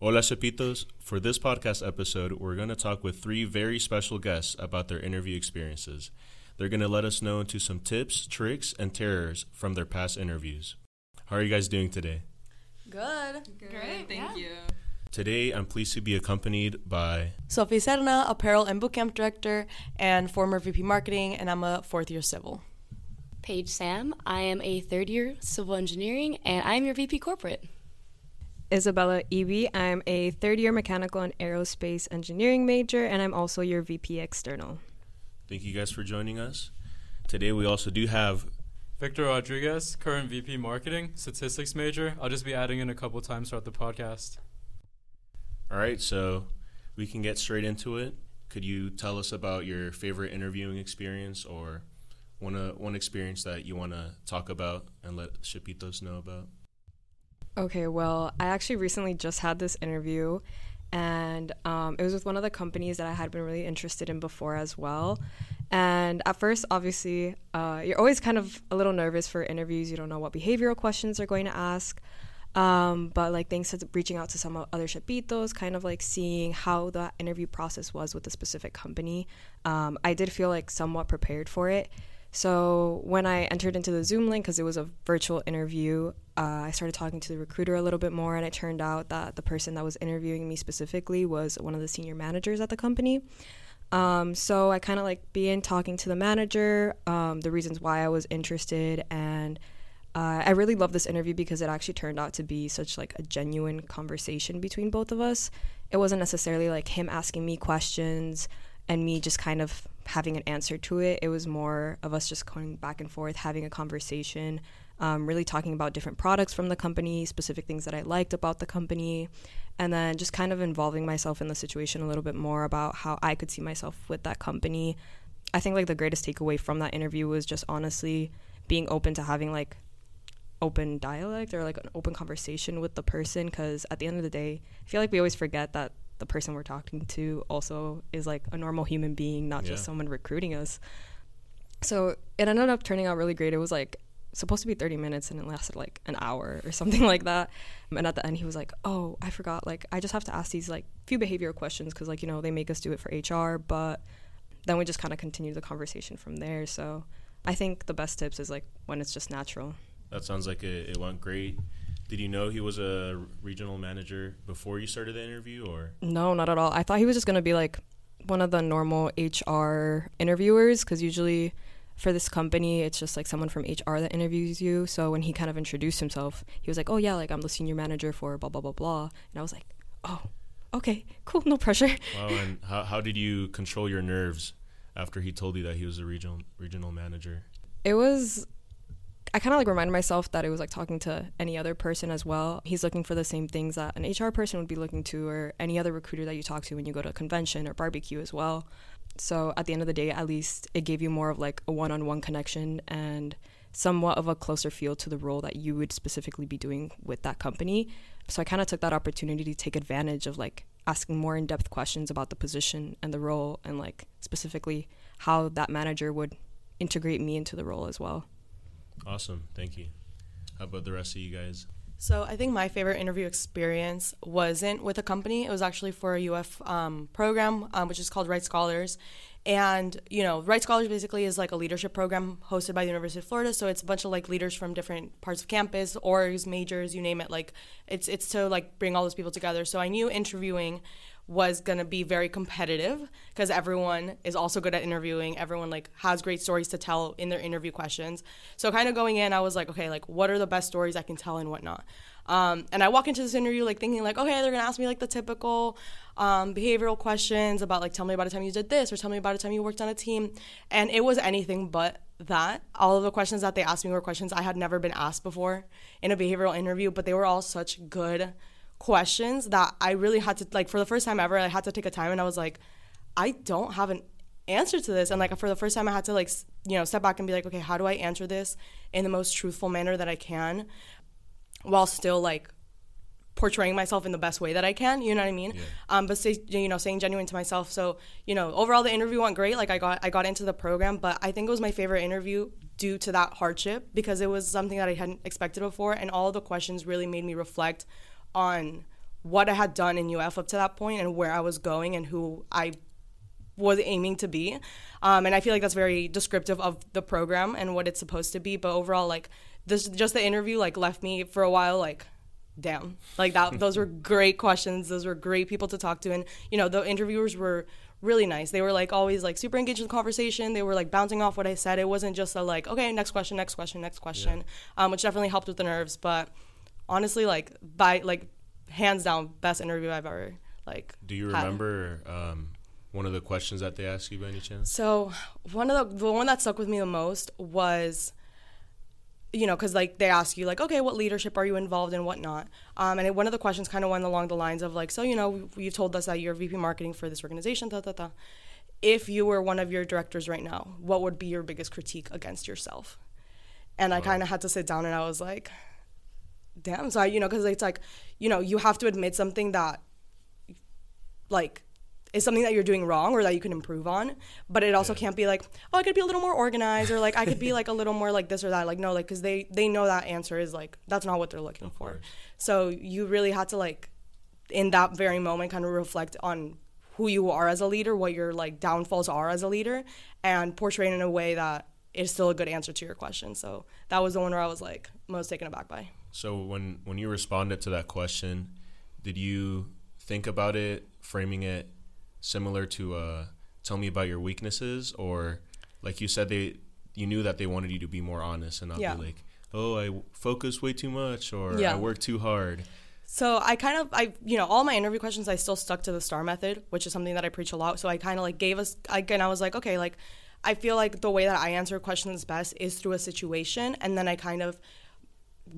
Hola, SHPEitos. For this podcast episode, we're going to talk with three very special guests about their interview experiences. They're going to let us know into some tips, tricks, and terrors from their past interviews. How are you guys doing today? Good. Good. Great. Thank yeah. you. Today, I'm pleased to be accompanied by Sofi Serna, apparel and bootcamp director and former VP marketing, and I'm a fourth year civil. Paige Sam. I am a third year civil engineering and I'm your VP corporate. Isabella Eby. I'm a third year mechanical and aerospace engineering major, and I'm also your VP external. Thank you guys for joining us. Today, we also do have Victor Rodriguez, current VP marketing, statistics major. I'll just be adding in a couple times throughout the podcast. All right, so we can get straight into it. Could you tell us about your favorite interviewing experience or one uh, one experience that you want to talk about and let SHPEitos know about? Okay, well, I actually recently just had this interview, and um, it was with one of the companies that I had been really interested in before as well. And at first, obviously, uh, you're always kind of a little nervous for interviews. You don't know what behavioral questions they're going to ask. Um, but like thanks to reaching out to some other SHPEitos, kind of like seeing how the interview process was with a specific company, um, I did feel like somewhat prepared for it. So when I entered into the Zoom link, because it was a virtual interview, uh, I started talking to the recruiter a little bit more, and it turned out that the person that was interviewing me specifically was one of the senior managers at the company. Um, so I kind of like began talking to the manager, um, the reasons why I was interested, and uh, I really love this interview because it actually turned out to be such like a genuine conversation between both of us. It wasn't necessarily like him asking me questions and me just kind of having an answer to it. It was more of us just going back and forth, having a conversation, um, really talking about different products from the company, specific things that I liked about the company, and then just kind of involving myself in the situation a little bit more about how I could see myself with that company. I think like the greatest takeaway from that interview was just honestly being open to having like open dialect or like an open conversation with the person because at the end of the day i feel like we always forget that the person we're talking to also is like a normal human being not Yeah. just someone recruiting us. So it ended up turning out really great. It was like supposed to be 30 minutes and it lasted like an hour or something like that. And at the end he was like oh i forgot. Like i just have to ask these like few behavioral questions because like you know they make us do it for hr but then we just kind of continued the conversation from there. So i think the best tips is like when it's just natural. That sounds like it, it went great. Did you know he was a regional manager before you started the interview, or No, not at all. I thought he was just going to be like one of the normal HR interviewers because usually for this company, it's just like someone from HR that interviews you. So when he kind of introduced himself, he was like, oh, yeah, like I'm the senior manager for blah, blah, blah, blah. And I was like, oh, okay, cool, no pressure. wow? And how how did you control your nerves after he told you that he was a regional regional manager? It was. I kind of like reminded myself that it was like talking to any other person as well. He's looking for the same things that an HR person would be looking to, or any other recruiter that you talk to when you go to a convention or barbecue as well. So at the end of the day, at least it gave you more of like a one on one connection and somewhat of a closer feel to the role that you would specifically be doing with that company. So I kind of took that opportunity to take advantage of like asking more in depth questions about the position and the role and like specifically how that manager would integrate me into the role as well. Awesome, thank you. How about the rest of you guys? So I think my favorite interview experience wasn't with a company. It was actually for a UF um, program, um, which is called Reitz Scholars. And, you know, Reitz Scholars basically is like a leadership program hosted by the University of Florida. So it's a bunch of like leaders from different parts of campus, orgs, majors, you name it. Like it's, it's to like bring all those people together. So I knew interviewing was going to be very competitive because everyone is also good at interviewing. Everyone like has great stories to tell in their interview questions. So kind of going in i was like okay like what are the best stories i can tell and whatnot? Um, and i walk into this interview like thinking like okay they're going to ask me like the typical um, behavioral questions about like tell me about a time you did this or tell me about a time you worked on a team. And it was anything but that. All of the questions that they asked me were questions i had never been asked before in a behavioral interview but they were all such good questions that I really had to like for the first time ever I had to take a time and I was like I don't have an answer to this and like for the first time I had to like you know step back and be like okay how do I answer this in the most truthful manner that I can while still like portraying myself in the best way that I can. You know what I mean? Yeah. Um, but say, you know, saying genuine to myself. So you know, overall the interview went great. Like I got I got into the program, but I think it was my favorite interview due to that hardship because it was something that I hadn't expected before, and all the questions really made me reflect on what I had done in UF up to that point and where I was going and who I was aiming to be. Um, and I feel like that's very descriptive of the program and what it's supposed to be. But overall, like this, just the interview, like left me for a while, like, damn, like that. those were great questions. Those were great people to talk to, and you know, the interviewers were really nice. They were like always like super engaged in the conversation. They were like bouncing off what I said. It wasn't just a like, okay, next question, next question, next question, yeah. um, which definitely helped with the nerves. But honestly, like by like hands down, best interview I've ever like. Do you remember um, one of the questions that they asked you by any chance? So one of the the one that stuck with me the most was you know, because like they ask you like, okay, what leadership are you involved in, whatnot. Um, and it, one of the questions kind of went along the lines of like, so you know, you've told us that you're VP marketing for this organization, da da da. If you were one of your directors right now, what would be your biggest critique against yourself? And I kind of had to sit down and I was like, damn. So I, you know, because it's like, you know, you have to admit something that, like, is something that you're doing wrong or that you can improve on but it also yeah. can't be like oh i could be a little more organized or like i could be like a little more like this or that like no like because they they know that answer is like that's not what they're looking of for course. so you really had to like in that very moment kind of reflect on who you are as a leader what your like downfalls are as a leader and portray it in a way that is still a good answer to your question so that was the one where i was like most taken aback by so when when you responded to that question did you think about it framing it similar to uh, tell me about your weaknesses or like you said they you knew that they wanted you to be more honest and not yeah. be like oh i focus way too much or yeah. i work too hard so i kind of i you know all my interview questions i still stuck to the star method which is something that i preach a lot so i kind of like gave us again i was like okay like i feel like the way that i answer questions best is through a situation and then i kind of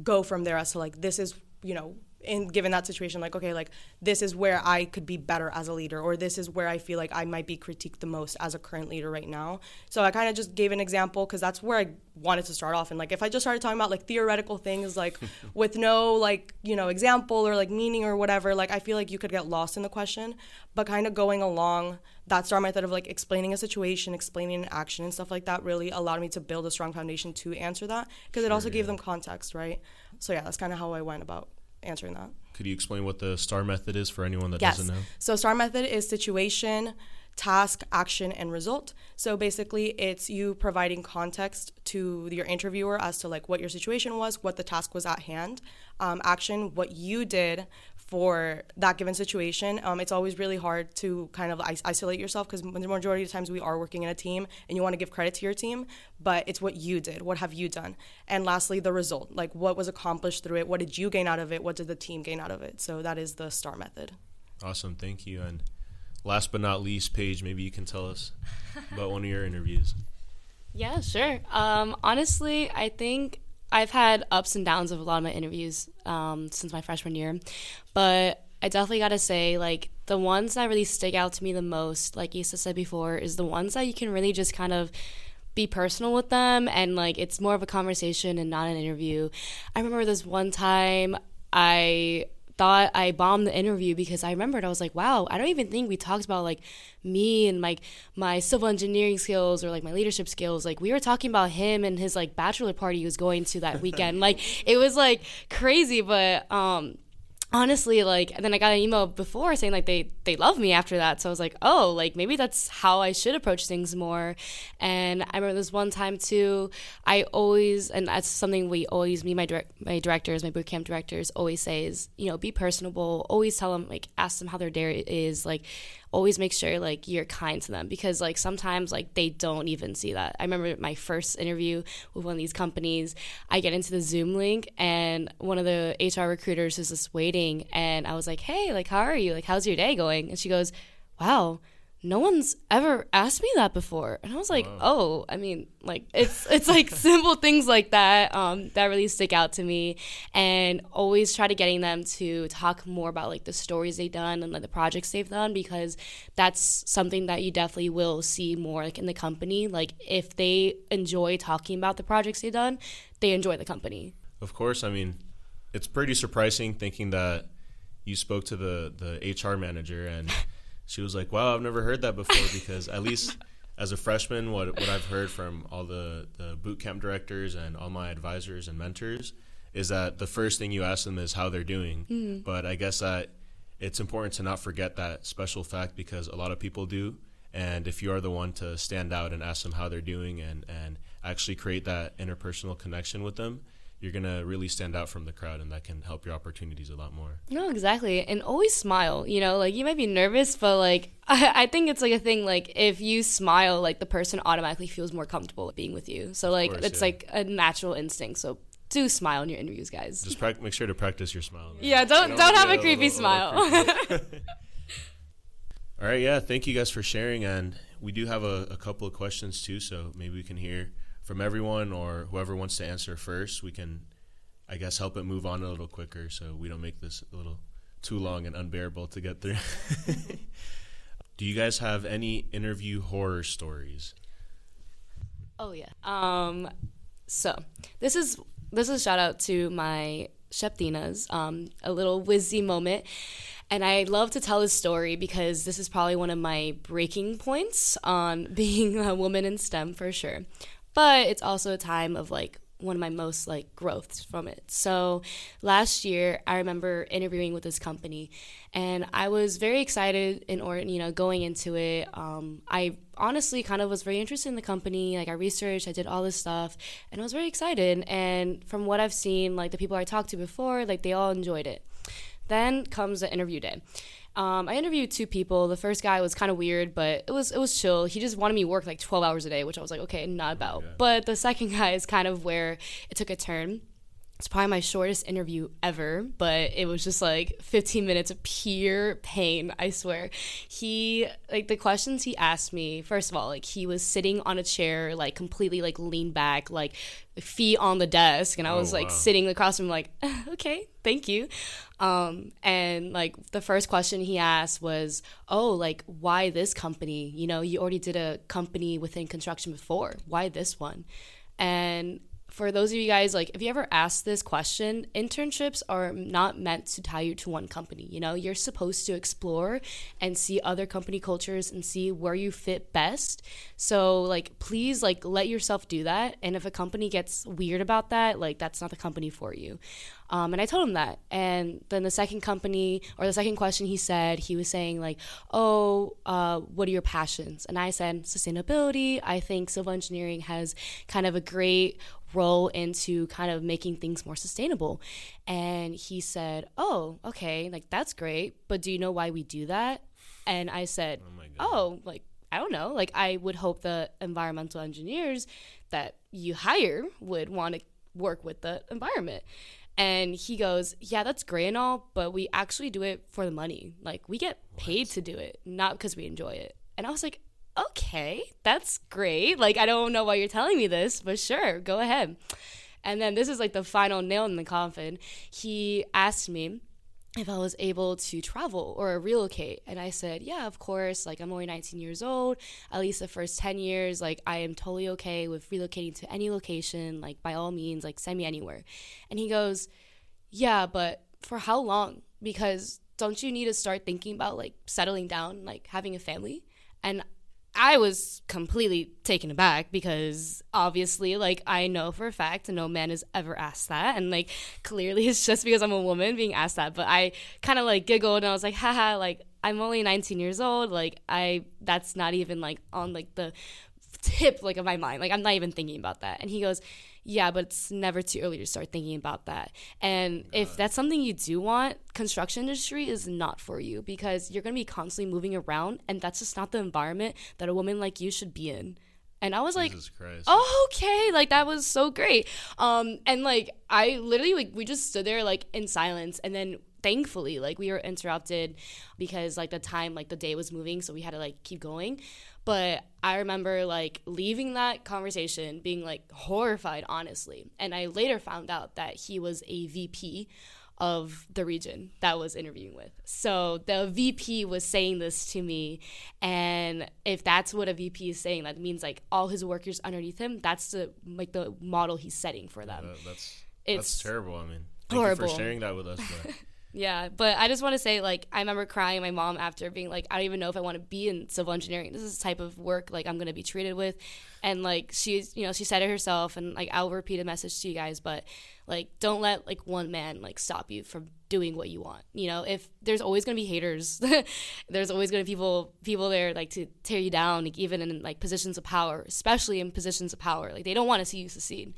go from there as to like this is you know in given that situation like okay like this is where i could be better as a leader or this is where i feel like i might be critiqued the most as a current leader right now. So i kind of just gave an example because that's where i wanted to start off. And like if i just started talking about like theoretical things like with no like you know example or like meaning or whatever like i feel like you could get lost in the question. But kind of going along that star method of like explaining a situation explaining an action and stuff like that really allowed me to build a strong foundation to answer that because it also yeah. gave them context right? So yeah that's kind of how i went about answering that. Could you explain what the STAR method is for anyone that yes. doesn't know? So, STAR method is situation, task, action, and result. So basically, it's you providing context to your interviewer as to like what your situation was, what the task was at hand, um, action, what you did for that given situation. Um, it's always really hard to kind of is- isolate yourself because the majority of the times we are working in a team and you want to give credit to your team, but it's what you did. What have you done? And lastly, the result. Like what was accomplished through it? What did you gain out of it? What did the team gain out of it? So that is the STAR method. Awesome. Thank you. And last but not least, Paige, maybe you can tell us about one of your interviews. Yeah, sure. Um, honestly, I think I've had ups and downs of a lot of my interviews um, since my freshman year, but I definitely got to say, like, the ones that really stick out to me the most, like Isa said before, is the ones that you can really just kind of be personal with them and, like, it's more of a conversation and not an interview. I remember this one time I thought I bombed the interview because I remembered I was like, wow, I don't even think we talked about like me and like my civil engineering skills or like my leadership skills. Like we were talking about him and his like bachelor party he was going to that weekend. like it was like crazy, but um honestly like and then i got an email before saying like they they love me after that. So i was like oh like maybe that's how i should approach things more. And i remember this one time too i always and that's something we always me my direct my directors my bootcamp directors always say is you know be personable always tell them like ask them how their day is like always make sure like you're kind to them because like sometimes like they don't even see that. I remember my first interview with one of these companies. I get into the Zoom link and one of the HR recruiters is just waiting and I was like, "Hey, like how are you? Like how's your day going?" And she goes, "Wow, no one's ever asked me that before. And i was like wow. oh i mean like it's it's like simple things like that um, that really stick out to me. And always try to getting them to talk more about like the stories they've done and like the projects they've done because that's something that you definitely will see more like in the company. Like if they enjoy talking about the projects they've done they enjoy the company. Of course. I mean it's pretty surprising thinking that you spoke to the the hr manager and she was like, "Wow, I've never heard that before." Because at least as a freshman, what what I've heard from all the the boot camp directors and all my advisors and mentors is that the first thing you ask them is how they're doing. Mm-hmm. But I guess that it's important to not forget that special fact because a lot of people do. And if you are the one to stand out and ask them how they're doing and, and actually create that interpersonal connection with them, you're gonna really stand out from the crowd, and that can help your opportunities a lot more. No, exactly. And always smile. You know, like you might be nervous, but like I, I think it's like a thing. Like if you smile, like the person automatically feels more comfortable being with you. So like course, it's yeah. like a natural instinct. So do smile in your interviews, guys. Just prac make sure to practice your smile. yeah, don't don't have a creepy little- smile. little creepy. All right, yeah. Thank you guys for sharing, and we do have a, a couple of questions too. So maybe we can hear from everyone or whoever wants to answer first. We can, I guess, help it move on a little quicker, so we don't make this a little too long and unbearable to get through. do you guys have any interview horror stories? Oh yeah. Um, so this is this is a shout out to my SHPEtinas, um, a little whizzy moment. And I love to tell this story because this is probably one of my breaking points on being a woman in STEM for sure. But it's also a time of like one of my most like growths from it. So last year I remember interviewing with this company and I was very excited in order, you know, going into it. Um, I honestly kind of was very interested in the company. Like I researched, I did all this stuff and I was very excited. And from what I've seen, like the people I talked to before, like they all enjoyed it. Then comes the interview day. Um, I interviewed two people. The first guy was kind of weird, but it was it was chill. He just wanted me to work like 12 hours a day, which I was like, okay, not about. But the second guy is kind of where it took a turn. It's probably my shortest interview ever, but it was just like 15 minutes of pure pain, I swear. He, like, the questions he asked me, first of all, like, he was sitting on a chair, like, completely, like, leaned back, like, feet on the desk, and I Oh, was, like, wow. sitting across from him, like, okay, thank you. Um, and, like, the first question he asked was, oh, like, why this company? You know, you already did a company within construction before. Why this one? And for those of you guys like if you ever ask this question internships are not meant to tie you to one company you know you're supposed to explore and see other company cultures and see where you fit best so like please like let yourself do that and if a company gets weird about that like that's not the company for you um, and I told him that. And then the second company or the second question he said, he was saying, like, oh, uh, what are your passions? And I said, sustainability. I think civil engineering has kind of a great role into kind of making things more sustainable. And he said, oh, okay, like that's great. But do you know why we do that? And I said, oh my God. oh, like, I don't know. Like, I would hope the environmental engineers that you hire would want to work with the environment. And he goes, Yeah, that's great and all, but we actually do it for the money. Like, we get paid to do it, not because we enjoy it. And I was like, Okay, that's great. Like, I don't know why you're telling me this, but sure, go ahead. And then this is like the final nail in the coffin. He asked me, if I was able to travel or relocate. And I said, yeah, of course. Like, I'm only 19 years old. At least the first 10 years, like, I am totally okay with relocating to any location. Like, by all means, like, send me anywhere. And he goes, yeah, but for how long? Because don't you need to start thinking about, like, settling down, like, having a family? And I was completely taken aback because obviously, like, I know for a fact no man has ever asked that. And, like, clearly it's just because I'm a woman being asked that. But I kind of, like, giggled and I was like, haha, like, I'm only 19 years old. Like, I, that's not even, like, on, like, the tip, like, of my mind. Like, I'm not even thinking about that. And he goes, yeah, but it's never too early to start thinking about that. And if that's something you do want, construction industry is not for you because you're going to be constantly moving around and that's just not the environment that a woman like you should be in. And I was like, Jesus Christ. oh, okay, like that was so great. Um, and like I literally like we just stood there like in silence, and then thankfully like we were interrupted because like the time like the day was moving, so we had to like keep going. But I remember like leaving that conversation being like horrified, honestly. And I later found out that he was a VP of the region that I was interviewing with. So the VP was saying this to me, and if that's what a VP is saying, that means like all his workers underneath him. That's the like the model he's setting for them. That- that's It's that's terrible. I mean, thank you for sharing that with us. Yeah, but I just want to say, like, I remember crying my mom after being like, I don't even know if I want to be in civil engineering. This is the type of work like I'm to be treated with, and like she's, you know, she said it herself, and like I'll repeat a message to you guys, but like don't let like one man like stop you from doing what you want. You know, if there's always to be haters, there's always to be people people there like to tear you down, like, even in like positions of power, especially in positions of power. Like they don't want to see you succeed,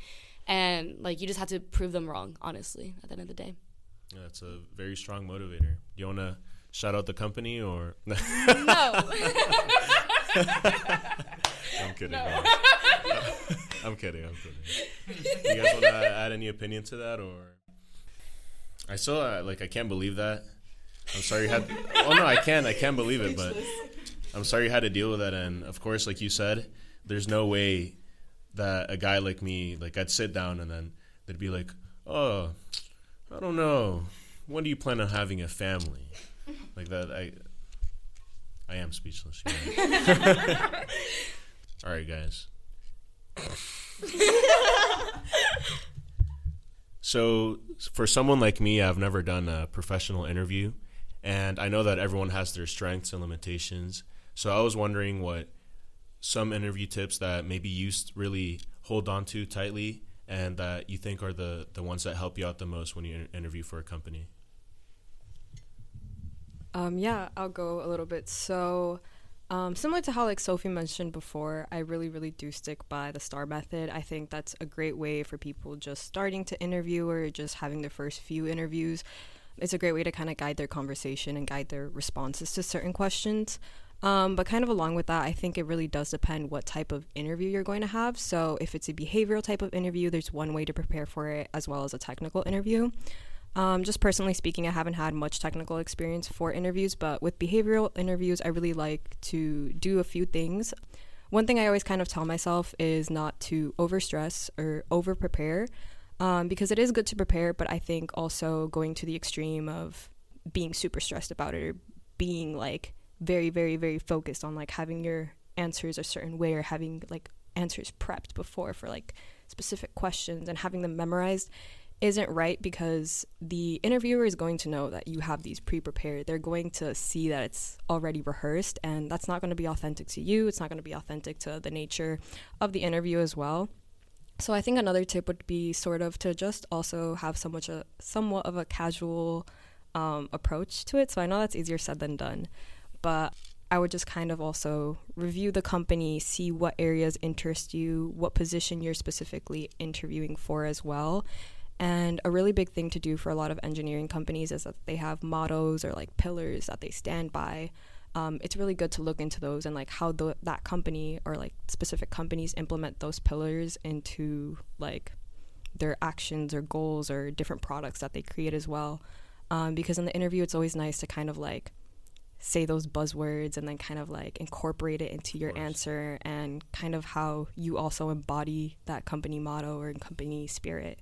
and like you just have to prove them wrong. Honestly, at the end of the day. Yeah, it's a very strong motivator. Do you want to shout out the company or? no. I'm kidding. No. I'm kidding. I'm kidding. You guys want to add any opinion to that or? I still uh, like I can't believe that. I'm sorry you had. oh no, I can. I can't believe it, but I'm sorry you had to deal with that. And of course, like you said, there's no way that a guy like me, like I'd sit down and then they'd be like, "Oh, I don't know. When do you plan on having a family? Like that, I, I am speechless. Yeah. All right, guys. so, for someone like me, I've never done a professional interview, and I know that everyone has their strengths and limitations. So, I was wondering what some interview tips that maybe you really hold on to tightly and that you think are the, the ones that help you out the most when you interview for a company? Um, yeah, I'll go a little bit. So, um, similar to how like Sofi mentioned before, I really, really do stick by the STAR method. I think that's a great way for people just starting to interview or just having their first few interviews. It's a great way to kind of guide their conversation and guide their responses to certain questions. Um, but kind of along with that, I think it really does depend what type of interview you're going to have. So if it's a behavioral type of interview, there's one way to prepare for it, as well as a technical interview. Um, just personally speaking, I haven't had much technical experience for interviews, but with behavioral interviews, I really like to do a few things. One thing I always kind of tell myself is not to overstress or over prepare, um, because it is good to prepare, but I think also going to the extreme of being super stressed about it or being like very very very focused on like having your answers a certain way or having like answers prepped before for like specific questions and having them memorized isn't right because the interviewer is going to know that you have these pre-prepared. They're going to see that it's already rehearsed and that's not going to be authentic to you. It's not going to be authentic to the nature of the interview as well. So i think another tip would be sort of to just also have somewhat a somewhat of a casual um, approach to it. So i know that's easier said than done but I would just kind of also review the company, see what areas interest you, what position you're specifically interviewing for as well. And a really big thing to do for a lot of engineering companies is that they have mottos or like pillars that they stand by. Um, it's really good to look into those and like how the, that company or like specific companies implement those pillars into like their actions or goals or different products that they create as well. Um, because in the interview, it's always nice to kind of like say those buzzwords and then kind of like incorporate it into your answer and kind of how you also embody that company motto or company spirit.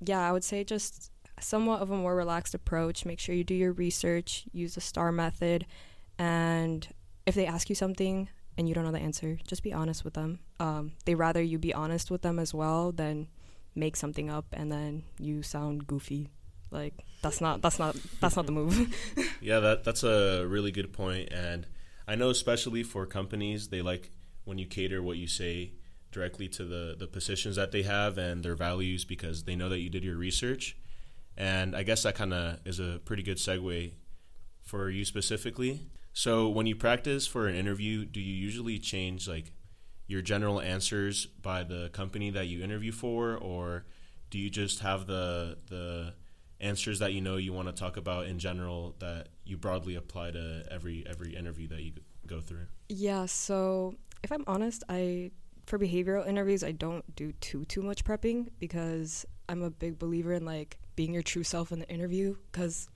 Yeah, I would say just somewhat of a more relaxed approach. Make sure you do your research, use the STAR method, and if they ask you something and you don't know the answer, just be honest with them. Um, they rather you be honest with them as well than make something up and then you sound goofy like that's not that's not that's not the move. yeah, that that's a really good point, and I know especially for companies, they like when you cater what you say directly to the the positions that they have and their values because they know that you did your research. And I guess that kind of is a pretty good segue for you specifically. So when you practice for an interview, do you usually change like your general answers by the company that you interview for, or do you just have the the answers that you know you want to talk about in general that you broadly apply to every every interview that you go through? Yeah, so if I'm honest, I for behavioral interviews I don't do too too much prepping because I'm a big believer in like being your true self in the interview cuz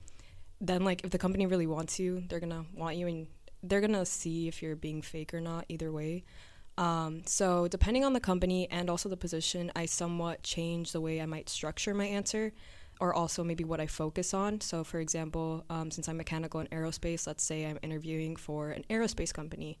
then like if the company really wants you, they're going to want you and they're going to see if you're being fake or not either way. Um, so depending on the company and also the position, I somewhat change the way I might structure my answer or also maybe what I focus on. So, for example, um, since I'm mechanical and aerospace, let's say I'm interviewing for an aerospace company.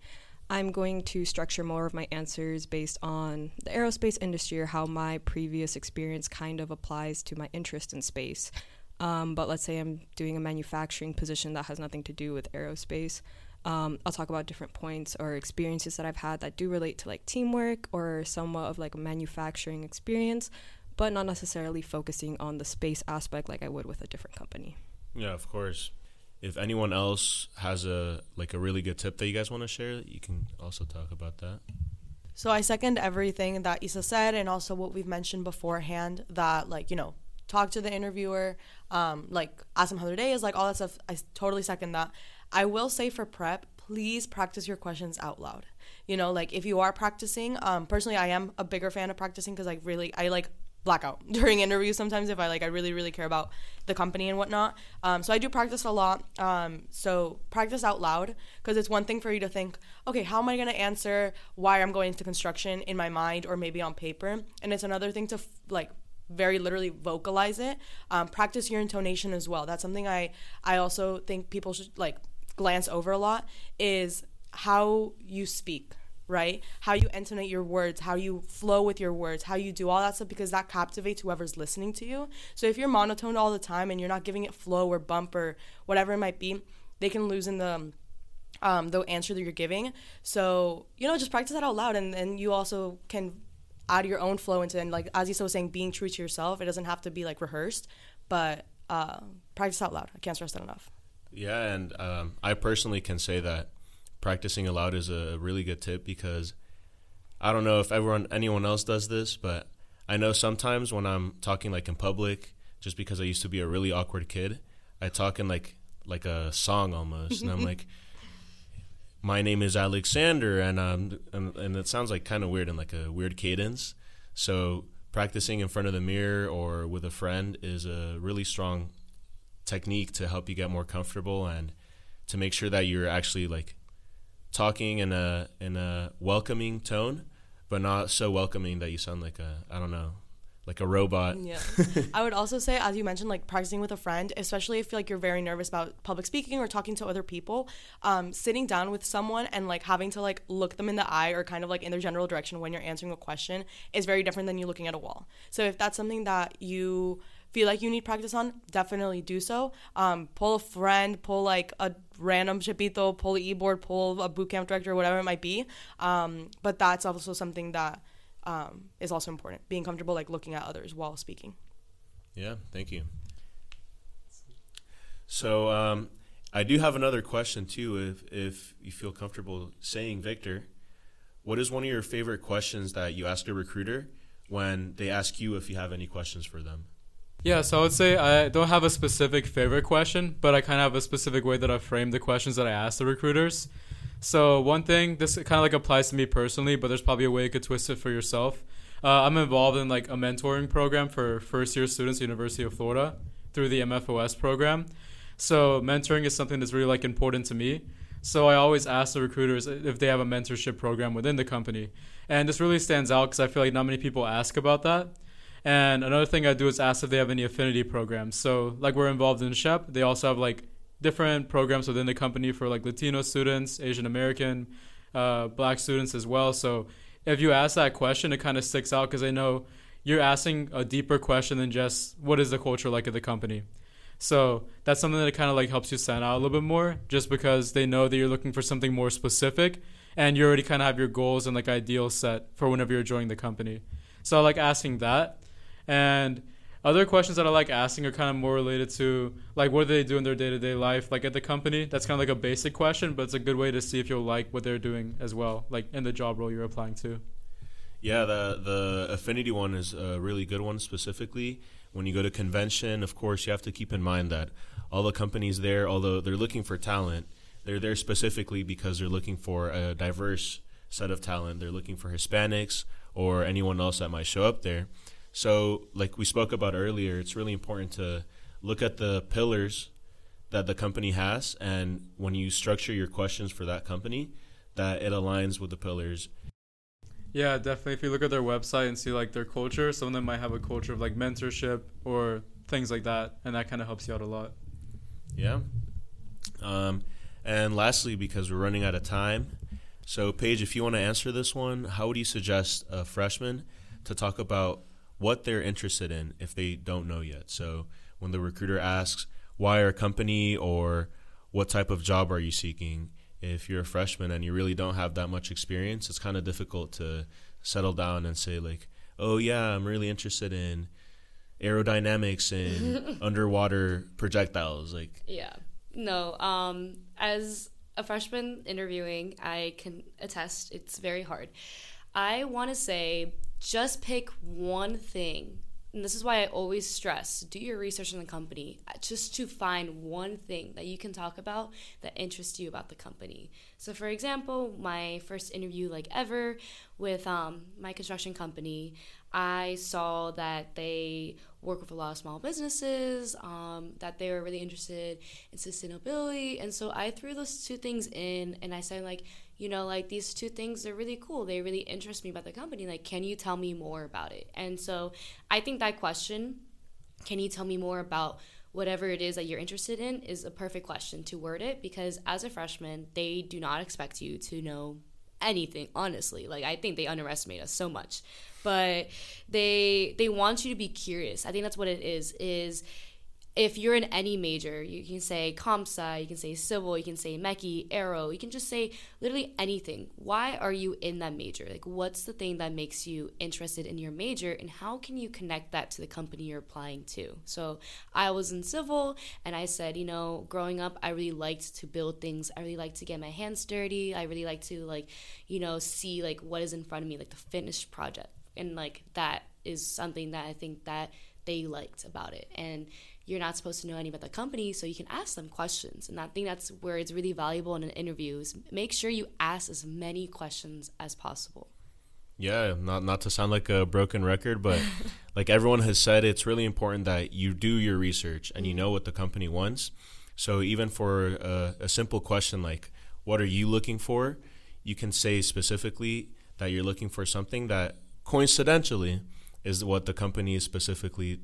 I'm going to structure more of my answers based on the aerospace industry or how my previous experience kind of applies to my interest in space. Um, but let's say I'm doing a manufacturing position that has nothing to do with aerospace. Um, I'll talk about different points or experiences that I've had that do relate to like teamwork or somewhat of like a manufacturing experience, but not necessarily focusing on the space aspect like I would with a different company. Yeah, of course. If anyone else has a like a really good tip that you guys want to share, you can also talk about that. So I second everything that Isa said, and also what we've mentioned beforehand. That like you know, talk to the interviewer, um, like ask them how their day is, like all that stuff. I totally second that. I will say for prep, please practice your questions out loud. You know, like if you are practicing, um, personally, I am a bigger fan of practicing because I really I like blackout during interviews sometimes if I like I really really care about the company and whatnot. Um, so I do practice a lot. Um, so practice out loud because it's one thing for you to think, okay, how am I going to answer why I'm going into construction in my mind or maybe on paper, and it's another thing to f- like very literally vocalize it. Um, practice your intonation as well. That's something I I also think people should like glance over a lot is how you speak right? How you intonate your words, how you flow with your words, how you do all that stuff because that captivates whoever's listening to you. So if you're monotone all the time and you're not giving it flow or bump or whatever it might be, they can lose in the um, the answer that you're giving. So you know, just practice that out loud, and then you also can add your own flow into and like as you was saying, being true to yourself. It doesn't have to be like rehearsed, but uh, practice out loud. I can't stress that enough. Yeah, and um, I personally can say that practicing aloud is a really good tip because I don't know if everyone anyone else does this, but I know sometimes when I'm talking like in public, just because I used to be a really awkward kid, I talk in like like a song almost, and I'm like, "My name is Alexander," and um and, and it sounds like kind of weird in like a weird cadence. So practicing in front of the mirror or with a friend is a really strong technique to help you get more comfortable and to make sure that you're actually like talking in a in a welcoming tone, but not so welcoming that you sound like a I don't know, like a robot. Yeah. I would also say, as you mentioned, like practicing with a friend, especially if like you're very nervous about public speaking or talking to other people, um, sitting down with someone and like having to like look them in the eye or kind of like in their general direction when you're answering a question is very different than you looking at a wall. So if that's something that you feel like you need practice on, definitely do so. Um, pull a friend, pull like a random SHPEito, pull an e-board, pull a bootcamp director, whatever it might be. Um, but that's also something that um, is also important. Being comfortable like looking at others while speaking. Yeah, thank you. So um, I do have another question too. If if you feel comfortable saying, Victor, what is one of your favorite questions that you ask a recruiter when they ask you if you have any questions for them? Yeah, so I would say I don't have a specific favorite question, but I kind of have a specific way that I frame the questions that I ask the recruiters. So one thing, this kind of like applies to me personally, but there's probably a way you could twist it for yourself. Uh, I'm involved in like a mentoring program for first year students at University of Florida through the MFOS program. So mentoring is something that's really like important to me. So I always ask the recruiters if they have a mentorship program within the company. And this really stands out because I feel like not many people ask about that. And another thing I do is ask if they have any affinity programs. So like we're involved in SHPE, they also have like different programs within the company for like Latino students, Asian American, uh, Black students as well. So if you ask that question, it kind of sticks out because I know you're asking a deeper question than just what is the culture like at the company. So that's something that kind of like helps you stand out a little bit more, just because they know that you're looking for something more specific, and you already kind of have your goals and like ideals set for whenever you're joining the company. So I like asking that, and other questions that I like asking are kind of more related to like what do they do in their day to day life, like at the company. That's kind of like a basic question, but it's a good way to see if you'll like what they're doing as well, like in the job role you're applying to. Yeah, the the affinity one is a really good one specifically. When you go to convention, of course, you have to keep in mind that all the companies there, although they're looking for talent, they're there specifically because they're looking for a diverse set of talent. They're looking for Hispanics or anyone else that might show up there. So, like we spoke about earlier, it's really important to look at the pillars that the company has, and when you structure your questions for that company, that it aligns with the pillars. Yeah, definitely. If you look at their website and see like their culture, some of them might have a culture of like mentorship or things like that, and that kind of helps you out a lot. Yeah. Um, and lastly, because we're running out of time, so Paige, if you want to answer this one, how would you suggest a freshman to talk about what they're interested in if they don't know yet. So when the recruiter asks why our company or what type of job are you seeking. If you're a freshman and you really don't have that much experience, it's kind of difficult to settle down and say like, "Oh yeah, I'm really interested in aerodynamics and underwater projectiles." Like, Yeah. No. Um, as a freshman interviewing, I can attest it's very hard. I want to say just pick one thing. And this is why I always stress do your research on the company uh, just to find one thing that you can talk about that interests you about the company. So, for example, my first interview, like ever, with um, my construction company, I saw that they work with a lot of small businesses, um, that they were really interested in sustainability. And so I threw those two things in and I said, like, you know, like these two things are really cool. They really interest me about the company. Like, can you tell me more about it? And so I think that question, can you tell me more about whatever it is that you're interested in, is a perfect question to word it because as a freshman, they do not expect you to know anything honestly. Like i think they underestimate us so much. But they they want you to be curious. I think that's what it is is if you're in any major, you can say comp sci, you can say civil, you can say mechie, aero, you can just say literally anything. Why are you in that major? Like, what's the thing that makes you interested in your major, and how can you connect that to the company you're applying to? So, I was in civil, and I said, you know, growing up, I really liked to build things. I really liked to get my hands dirty. I really like to, like, you know, see like what is in front of me, like the finished project, and like that is something that I think that they liked about it, and you're not supposed to know any about the company, so you can ask them questions. And I think that's where it's really valuable in an interview is make sure you ask as many questions as possible. Yeah, not not to sound like a broken record, but like everyone has said, it's really important that you do your research and you mm-hmm. know what the company wants. So even for a, a simple question like, "What are you looking for?" you can say specifically that you're looking for something that coincidentally is what the company is specifically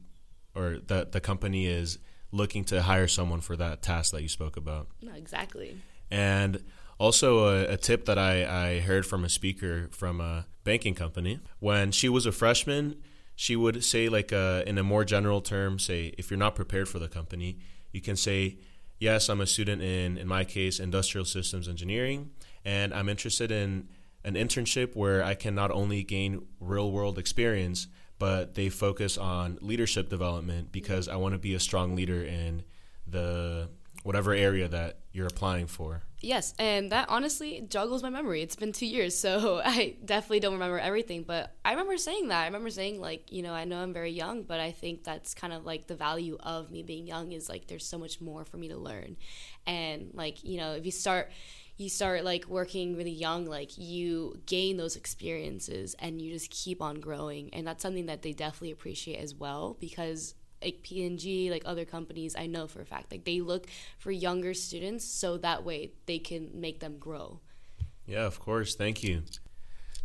or that the company is looking to hire someone for that task that you spoke about. No, exactly. And also a, a tip that I, I heard from a speaker from a banking company when she was a freshman, she would say like a, in a more general term, say if you're not prepared for the company, you can say, yes, I'm a student in in my case industrial systems engineering, and I'm interested in an internship where I can not only gain real world experience but they focus on leadership development because I want to be a strong leader in the whatever area that you're applying for. Yes, and that honestly juggles my memory. It's been two years, so I definitely don't remember everything. But I remember saying that. I remember saying like, you know, I know I'm very young, but I think that's kind of like the value of me being young is like there's so much more for me to learn, and like you know, if you start you start like working really young like you gain those experiences and you just keep on growing. And that's something that they definitely appreciate as well because like P&G like other companies I know for a fact like they look for younger students so that way they can make them grow. Yeah of course. Thank you.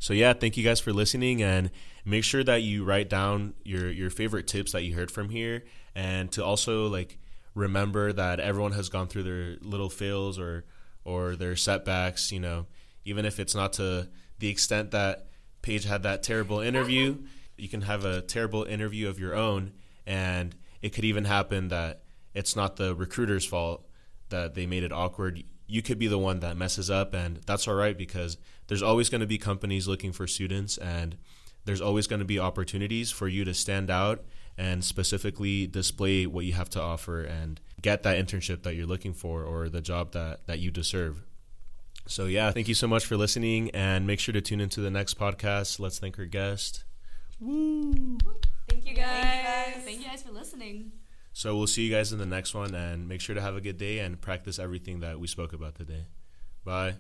So yeah thank you guys for listening and make sure that you write down your your favorite tips that you heard from here. And to also like remember that everyone has gone through their little fails or or their setbacks, you know, even if it's not to the extent that Paige had that terrible interview, you can have a terrible interview of your own and it could even happen that it's not the recruiter's fault that they made it awkward. You could be the one that messes up and that's all right because there's always going to be companies looking for students and there's always going to be opportunities for you to stand out and specifically display what you have to offer and get that internship that you're looking for or the job that, that you deserve. So, yeah, thank you so much for listening and make sure to tune into the next podcast. Let's thank our guest. Woo! Thank you guys. Thank you guys for listening. So, we'll see you guys in the next one and make sure to have a good day and practice everything that we spoke about today. Bye.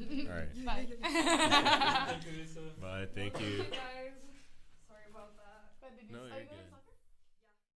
All right. Bye. Bye. Thank you.